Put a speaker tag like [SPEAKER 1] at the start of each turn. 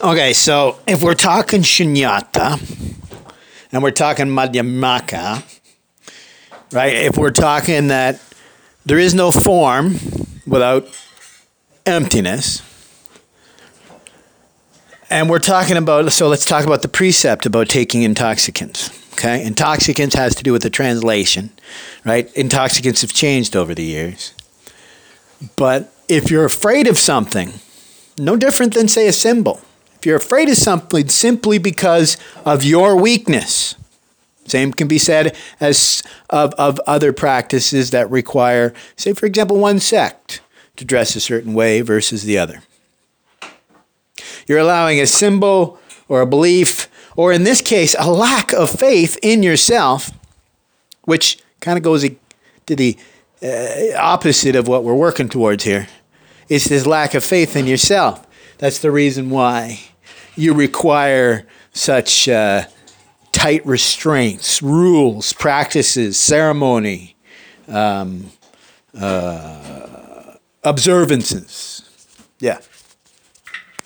[SPEAKER 1] Okay, so if we're talking shunyata and we're talking madhyamaka, right? If we're talking that there is no form without emptiness, and we're talking about, so let's talk about the precept about taking intoxicants. Okay, intoxicants has to do with the translation, right? Intoxicants have changed over the years. But if you're afraid of something, no different than, say, a symbol. If you're afraid of something simply because of your weakness, same can be said as of, of other practices that require, say, for example, one sect to dress a certain way versus the other. You're allowing a symbol or a belief, or in this case, a lack of faith in yourself, which kind of goes to the uh, opposite of what we're working towards here. It's this lack of faith in yourself. That's the reason why you require such uh, tight restraints, rules, practices, ceremony, um, uh, observances. Yeah.